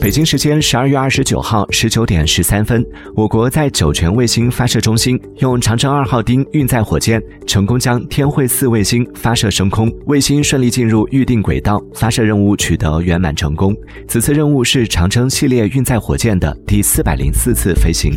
北京时间十二月二十九号十九点十三分我国在酒泉卫星发射中心用长征二号丁运载火箭成功将天惠四卫星发射升空。卫星顺利进入预定轨道发射任务取得圆满成功。此次任务是长征系列运载火箭的第四百零四次飞行。